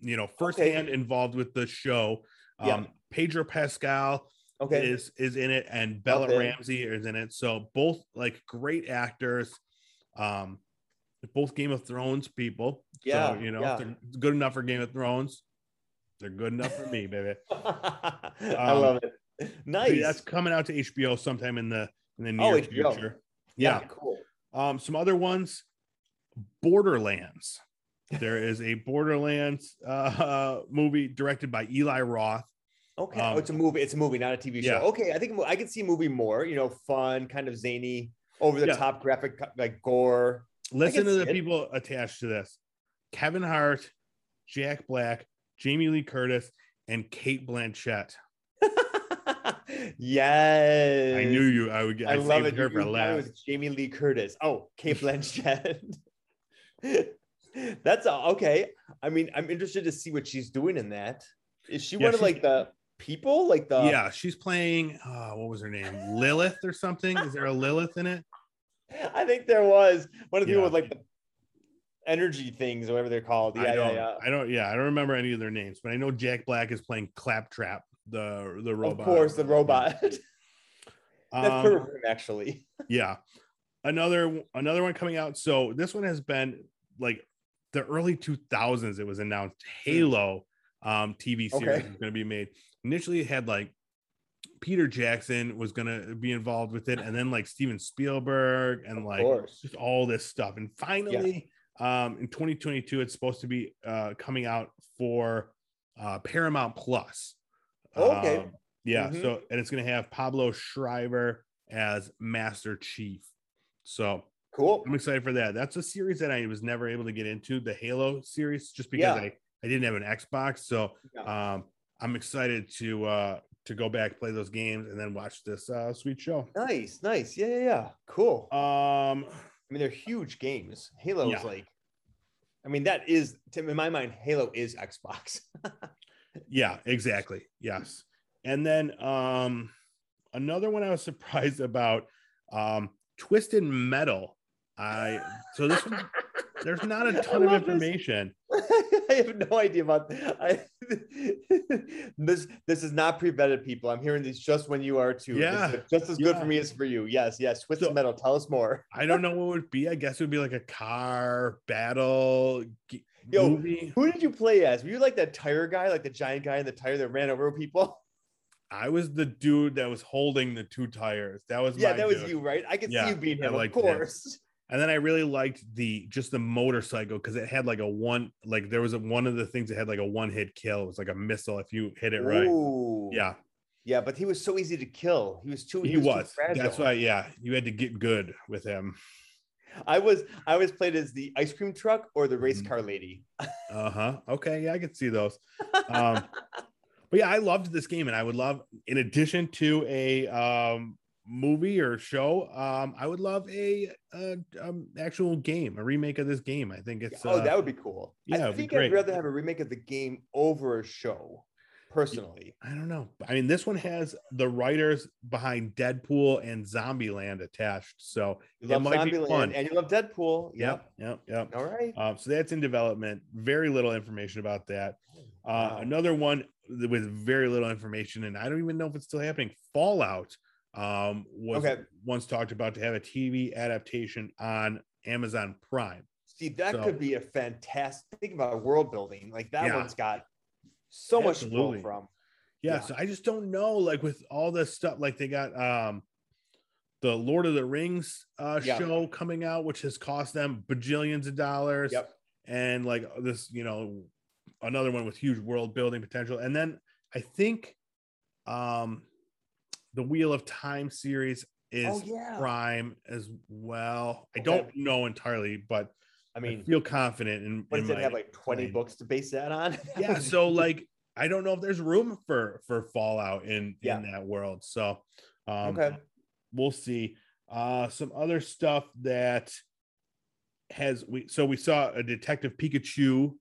you know firsthand involved with the show. Um, Yeah. Pedro Pascal okay. is is in it, and Bella Okay. Ramsey is in it. So both like great actors. Um, both Game of Thrones people. Yeah, so, you know, yeah. they're good enough for Game of Thrones. They're good enough for me, baby. I Um, love it. Nice. That's coming out to HBO sometime in the in the Oh, near HBO. future. yeah, yeah. cool. Um, some other ones, Borderlands. There is a Borderlands uh, movie directed by Eli Roth. Okay, Um, oh, it's a movie. It's a movie, not a TV show. yeah. Okay, I think I can see a movie more. You know, fun, kind of zany, over the Yeah. top graphic, like gore. Listen to the it. people attached to this: Kevin Hart, Jack Black, Jamie Lee Curtis, and Cate Blanchett. yes, I knew you. I would. I I, love it. her for thought it last. was Jamie Lee Curtis. Oh, Cate Blanchett. That's all okay. I mean, I'm interested to see what she's doing in that. Is she Yeah, one of like the people? Like the yeah, she's playing. Uh, what was her name? Lilith or something? Is there a Lilith in it? I think there was one of the people Yeah. with like the energy things, or whatever they're called. Yeah, yeah, don't. yeah. I don't. Yeah, I don't remember any of their names, but I know Jack Black is playing Claptrap, the the robot. Of course, the robot. That's Um, perfect actually. yeah another another one coming out so this one has been like the early 2000s it was announced halo um tv series Hmm. Okay. is going to be made initially it had like peter jackson was going to be involved with it and then like steven spielberg and Of like course. just all this stuff and finally um in 2022 it's supposed to be uh coming out for uh paramount plus Okay. Um, yeah Mhm. so and it's going to have pablo schreiber as master chief so Cool. i'm excited for that that's a series that i was never able to get into the halo series just because Yeah. i i didn't have an xbox so Yeah. um i'm excited to uh to go back play those games and then watch this uh sweet show Nice, nice. Yeah, yeah, yeah. Cool. um I mean, they're huge games. Halo Yeah. is like, I mean, that is in my mind, Halo is Xbox. Yeah, exactly. Yes. And then um another one I was surprised about um Twisted Metal. I so this one there's not a ton of information. I have no idea about I, this. This is not pre-vetted, people. I'm hearing these just when you are too. This Yeah, is just as good yeah. for me as for you. Yes, yes. Twisted So- Metal. Tell us more. I don't know what it would be. I guess it would be like a car battle g- Yo, movie. Who did you play as? Were you like that tire guy, like the giant guy in the tire that ran over people? I was the dude that was holding the two tires. That was Yeah, that was you, right? I could Yeah, see you being I him, of course. that. And then I really liked the just the motorcycle because it had like a one like there was a one of the things that had like a one hit kill. It was like a missile if you hit it right. Ooh. Yeah, Yeah, but he was so easy to kill. He was too. he, too was. fragile. That's why. Yeah, you had to get good with him. I was. I was played as the ice cream truck or the race Mhm. car lady. Uh huh. Okay, yeah, I could see those. Um, but yeah, I loved this game, and I would love, in addition to a um movie or show, um, I would love a, uh um actual game, a remake of this game. I think it's. oh, uh, that would be cool. yeah, I think. I'd rather have a remake of the game over a show, personally. I don't know. I mean, this one has the writers behind Deadpool and Zombieland attached, so You might be fun. and you love Deadpool. yep, yep, yep. All right. Um, so that's in development. Very little information about that. Uh, Wow. Another one with very little information, and I don't even know if it's still happening. Fallout um, was Okay. once talked about to have a TV adaptation on Amazon Prime. See, that So- could be a fantastic. Think about world building. Like that Yeah. one's got so much to pull from. Yeah, Yeah. so I just don't know. Like with all this stuff, like they got um the Lord of the Rings uh Yeah. show coming out, which has cost them bajillions of dollars. Yep. And like this, you know, another one with huge world building potential. And then I think um the Wheel of Time series is Oh, yeah. prime as well. I Okay. don't know entirely, but I I mean, feel confident And what in does it have like 20 claim. books to base that on? yeah so like i don't know if there's room for for fallout in Yeah. in that world so um Okay. we'll see uh some other stuff that has we so we saw a detective pikachu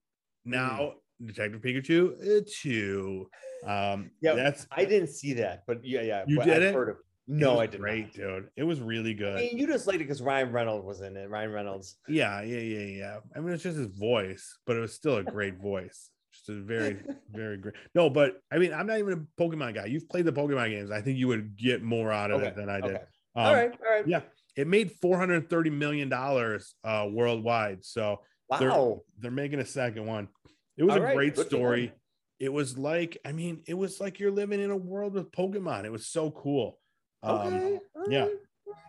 now detective pikachu uh, two um Yeah, that's I didn't see that, but yeah, yeah. You but did I've it? Of, it no, I did great not. dude it was really good I mean, you just liked it because Ryan Reynolds was in it. Ryan Reynolds. yeah yeah yeah yeah i mean it's just his voice but it was still a great voice just a very very great no but i mean i'm not even a pokemon guy you've played the pokemon games i think you would get more out of it than i did Okay. Um, all right. All right. yeah it made 430 million dollars uh worldwide so they're- Wow. they're making a second one it was All a right, great story it was like i mean it was like you're living in a world with pokemon it was so cool um Okay. yeah.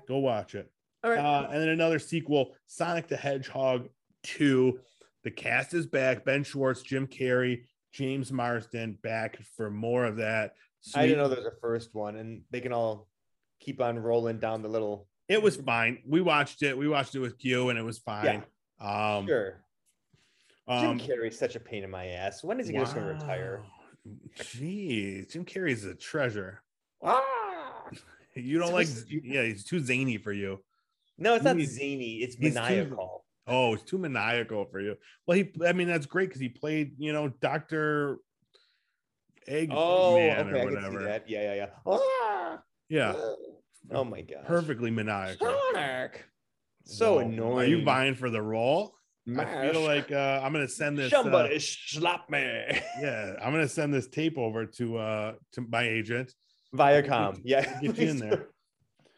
go watch it All right. uh, and then another sequel, Sonic the Hedgehog 2. The cast is back. Ben Schwartz, Jim Carrey, James Marsden back for more of that. I didn't know Sweet- there was a first one, and they can all keep on rolling down the little. It was fine. We watched it. We watched it with Q and it was fine. Um, sure. Um, Jim Carrey's such a pain in my ass. When is he just going to retire? wow. Jeez, Jim Carrey's a treasure. Ah! You don't like, yeah, he's too zany for you. No, it's not He's- zany. It's he's too- maniacal. Oh, it's too maniacal for you. Well, he, I mean, that's great because he played, you know, Doctor Egg Oh, Man okay, or I can see whatever. that. Yeah, yeah, yeah. Ah! Yeah, Oh my god. perfectly maniacal. Sonic. So annoying. Are you vying for the role? I feel like uh, I'm gonna send this. uh, somebody slap me. yeah, I'm gonna send this tape over to uh to my agent. Viacom. Yeah. Get you in there.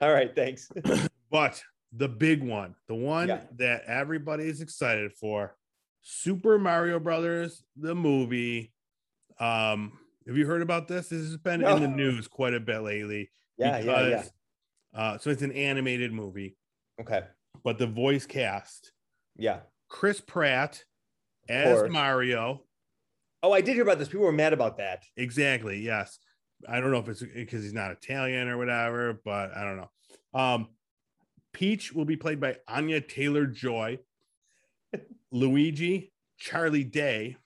All right, thanks. But the big one, the one Yeah. that everybody is excited for, Super Mario Brothers, the movie. Um, have you heard about this? This has been in the news quite a bit lately. Yeah, yeah, yeah. Uh, so it's an animated movie, Okay. but the voice cast Yeah. Chris Pratt as course. Mario. Oh, I did hear about this. People were mad about that. Exactly. Yes. I don't know if it's because he's not Italian or whatever, but I don't know. Um, Peach will be played by Anya Taylor Joy. Luigi, Charlie Day.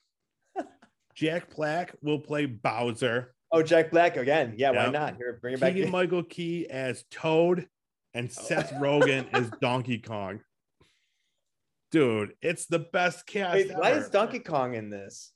Jack Black will play Bowser. Oh, Jack Black again. Yeah, why not? Here, bring it back. Keegan. Michael Key as Toad, and Seth Rogen as Donkey Kong. Dude, it's the best cast. Wait, why is Donkey Kong in this?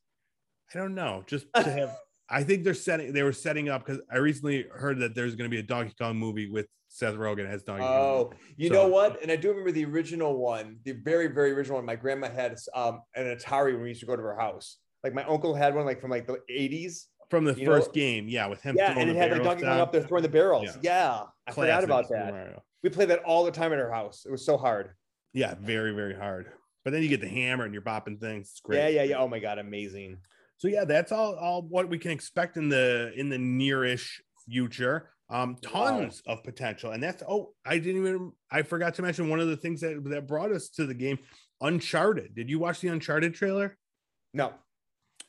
I don't know. Just to have, I think they're setting. They were setting up because I recently heard that there's going to be a Donkey Kong movie with Seth Rogen as Donkey Kong. Oh, you So- know what? And I do remember the original one, the very, very original one. My grandma had um, an Atari when we used to go to her house. Like my uncle had one, like from like the 80s. From the first know- game, yeah, with him. Yeah, throwing and it the had like Donkey Kong up there throwing the barrels. Yeah. Yeah, I forgot about that. Mario. We played that all the time at our house. It was so hard. Yeah, very very hard. But then you get the hammer and you're bopping things. It's great. Yeah, yeah, yeah. Oh my god, amazing. So yeah, that's all all what we can expect in the in the nearish future. Um, Wow. tons of potential, and that's oh, I didn't even I forgot to mention one of the things that that brought us to the game, Uncharted. Did you watch the Uncharted trailer? No.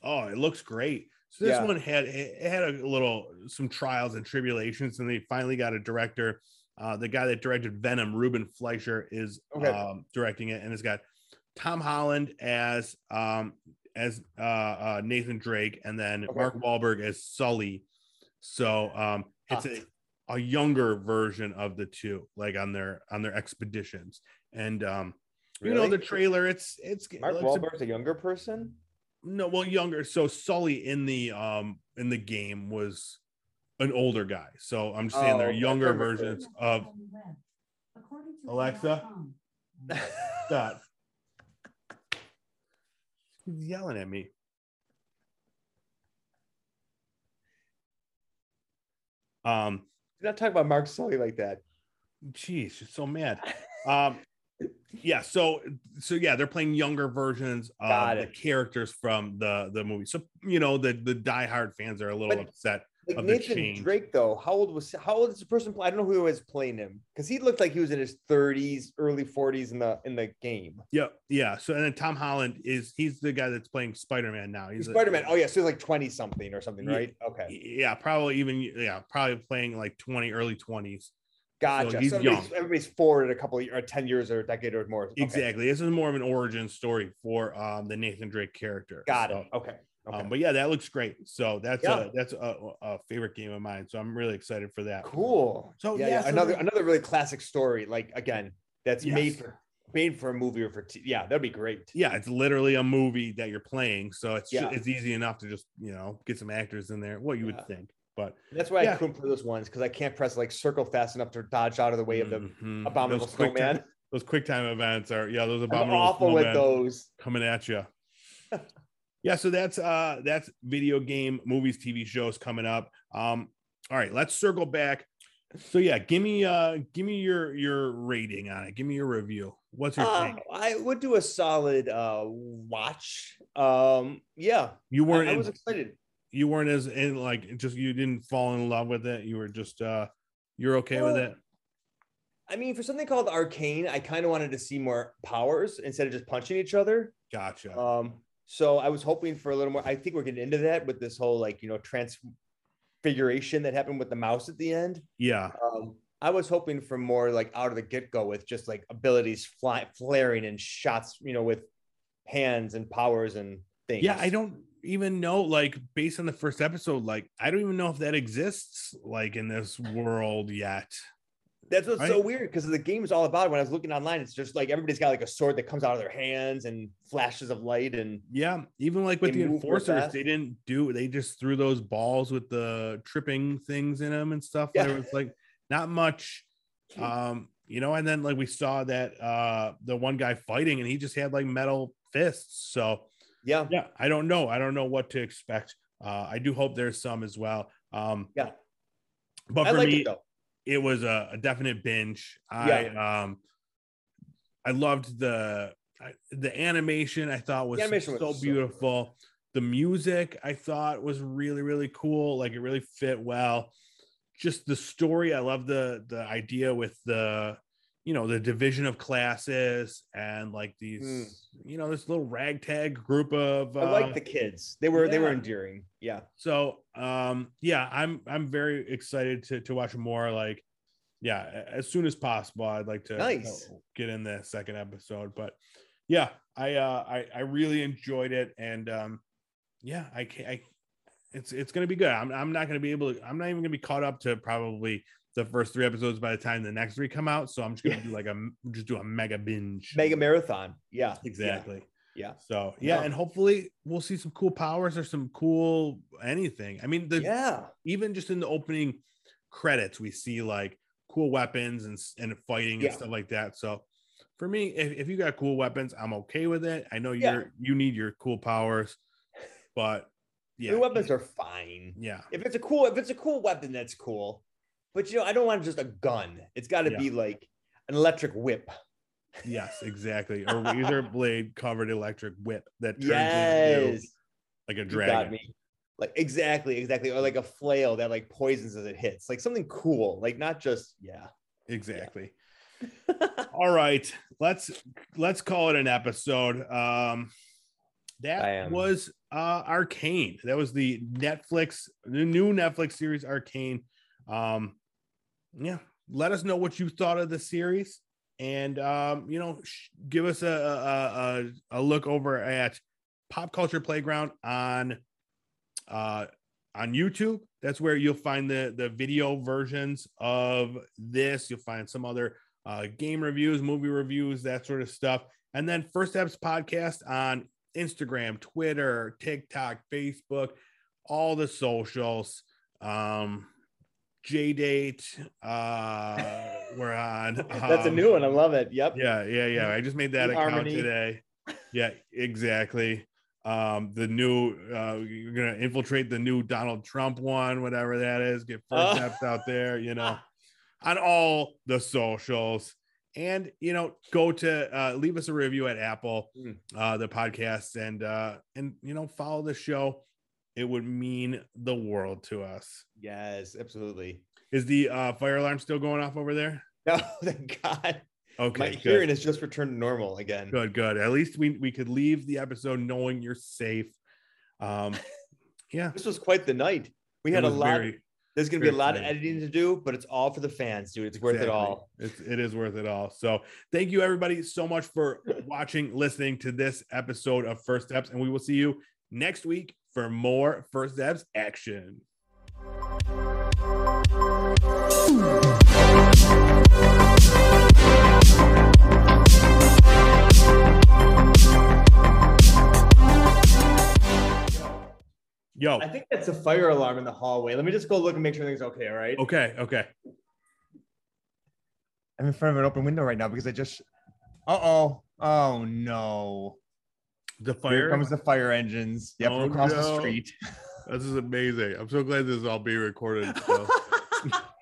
Oh, it looks great. So this Yeah. one had it had a little some trials and tribulations, and they finally got a director. Uh, the guy that directed Venom, Ruben Fleischer, is Okay. um, directing it, and it's got Tom Holland as um, as uh, uh, Nathan Drake, and then Okay. Mark Wahlberg as Sully. So um, it's Ah. a, a younger version of the two, like on their on their expeditions. And um, you know the trailer, it's it's Mark looks a- Wahlberg's a younger person. no, well, younger. So Sully in the um in the game was an older guy. So I'm just saying Oh, they're younger versions of Alexa? that. He's yelling at me. Um, Do not talk about Mark Sully like that. Jeez, she's so mad. Um, yeah, so so yeah, they're playing younger versions of the characters from the the movie. So you know the the diehard fans are a little But- upset Like of the Nathan change. Drake, though, how old was how old is the person? I don't know who was playing him because he looked like he was in his 30s, early 40s in the in the game. Yeah, yeah. So and then Tom Holland is he's the guy that's playing Spider Man now. He's a- Spider Man. Oh yeah, so he's like 20 something or something, Yeah. right? Okay, Yeah, probably even yeah, probably playing like twenty, early twenties. gotcha. he's so everybody's, young. everybody's forward a couple of, or 10 years or a decade or more. Okay, Exactly. This is more of an origin story for um the Nathan Drake character. Got So, it. Okay. Okay. Um, but yeah, that looks great. So that's Yeah. a that's a, a favorite game of mine. So I'm really excited for that. cool. So, yeah, yeah, yeah, so another another really classic story. Like again, that's made for made for a movie or for t- yeah, that'd be great. Yeah, it's literally a movie that you're playing. So it's it's easy enough to just you know get some actors in there. What you would think, but That's why Yeah. I couldn't play those ones because I can't press like circle fast enough to dodge out of the way of the Mhm. abominable Those quick snowman. time- those quick time events are yeah, those abominable I'm awful with those. coming at you. yeah, so that's uh that's video game movies, TV shows coming up. Um, all right, let's circle back. So yeah, give me uh give me your your rating on it. Give me your review. What's your Uh. I would do a solid uh watch. Um, yeah, You weren't I in- was excited. you weren't as in like just you didn't fall in love with it. You were just uh you're okay with it. I mean, for something called Arcane, I kind of wanted to see more powers instead of just punching each other. Gotcha. Um, so I was hoping for a little more. I think we're getting into that with this whole like you know transfiguration that happened with the mouse at the end. yeah. Um, I was hoping for more like out of the get go with just like abilities fly, flaring and shots, you know, with hands and powers and things. Yeah, I don't even know, like based on the first episode, like I don't even know if that exists like in this world yet. That's what's so weird because the game is all about. it. When I was looking online, it's just like everybody's got like a sword that comes out of their hands and flashes of light and Yeah, even like with the enforcers, they didn't do they just threw those balls with the tripping things in them and stuff. Yeah. There was like not much um you know and then like we saw that uh the one guy fighting and he just had like metal fists so yeah, yeah i don't know i don't know what to expect uh i do hope there's some as well um yeah. but for like me it was a, a definite binge. I um i loved the the animation i thought was animation was so so beautiful. The music i thought was really really cool. Like it really fit well. Just the story i love the the idea with the you know the division of classes and like these Mm. you know this little ragtag group of I uh, like the kids. They were they were yeah. endearing. Yeah. so um yeah i'm i'm very excited to to watch more like yeah as soon as possible i'd like to Nice. uh, get in the second episode but yeah i uh i i really enjoyed it and um yeah i can i it's it's gonna be good i'm, I'm not gonna be able to i'm not even gonna be caught up to probably the first three episodes by the time the next three come out so i'm just gonna Yeah. do like a just do a mega binge Mega marathon. Yeah. exactly Yeah. so yeah, Yeah. and hopefully we'll see some cool powers or some cool anything. I mean, the Yeah. even just in the opening credits, we see like cool weapons and and fighting Yeah. and stuff like that. So for me, if, if you got cool weapons, I'm okay with it. I know you're you need your cool powers, but yeah, The weapons are fine. yeah, If it's a cool, if it's a cool weapon, that's cool. But you know, I don't want just a gun. It's got to Yeah. be like an electric whip. yes, exactly. Or razor blade covered electric whip that turns Yes. into like a You got dragon. me. Like exactly, exactly. Or like a flail that like poisons as it hits. Like something cool. Like not just yeah. Exactly. All right, let's let's call it an episode. Um that was uh Arcane. That was the Netflix, the new Netflix series Arcane. Um yeah, let us know what you thought of the series and um you know, sh- give us a a, a a look over at Pop Culture Playground on uh on YouTube. That's where you'll find the the video versions of this. You'll find some other uh, game reviews, movie reviews, that sort of stuff. And then First Steps Podcast on Instagram, Twitter, TikTok, Facebook, all the socials. Um, J Date. Uh, we're on. That's a um, new one. I love it. Yep. yeah, yeah, yeah. I just made that account Harmony. today. Yeah, exactly. Um, the new uh you're gonna infiltrate the new Donald Trump one, whatever that is, get first Oh. steps out there, you know, on all the socials. And you know, go to uh leave us a review at Apple, Mm. uh the podcast, and uh and you know, follow the show it would mean the world to us. Yes, absolutely. Is the uh, fire alarm still going off over there? No, thank God. Okay, My good. hearing has just returned to normal again. Good, good. At least we we could leave the episode knowing you're safe. Um, yeah, This was quite the night. We it had a lot. very- there's going to be a lot of editing to do, but it's all for the fans, dude. It's worth it all. It's, it is worth it all. So thank you everybody so much for watching, listening to this episode of First Steps, and we will see you next week for more First Steps action. Yo, I think that's a fire alarm in the hallway. Let me just go look and make sure everything's okay. All right. okay, okay. I'm in front of an open window right now because I just. Uh oh. Oh no. The Here fire. comes the fire engines. Yep, Oh, across no. the street. This is amazing. I'm so glad this is all being recorded. So.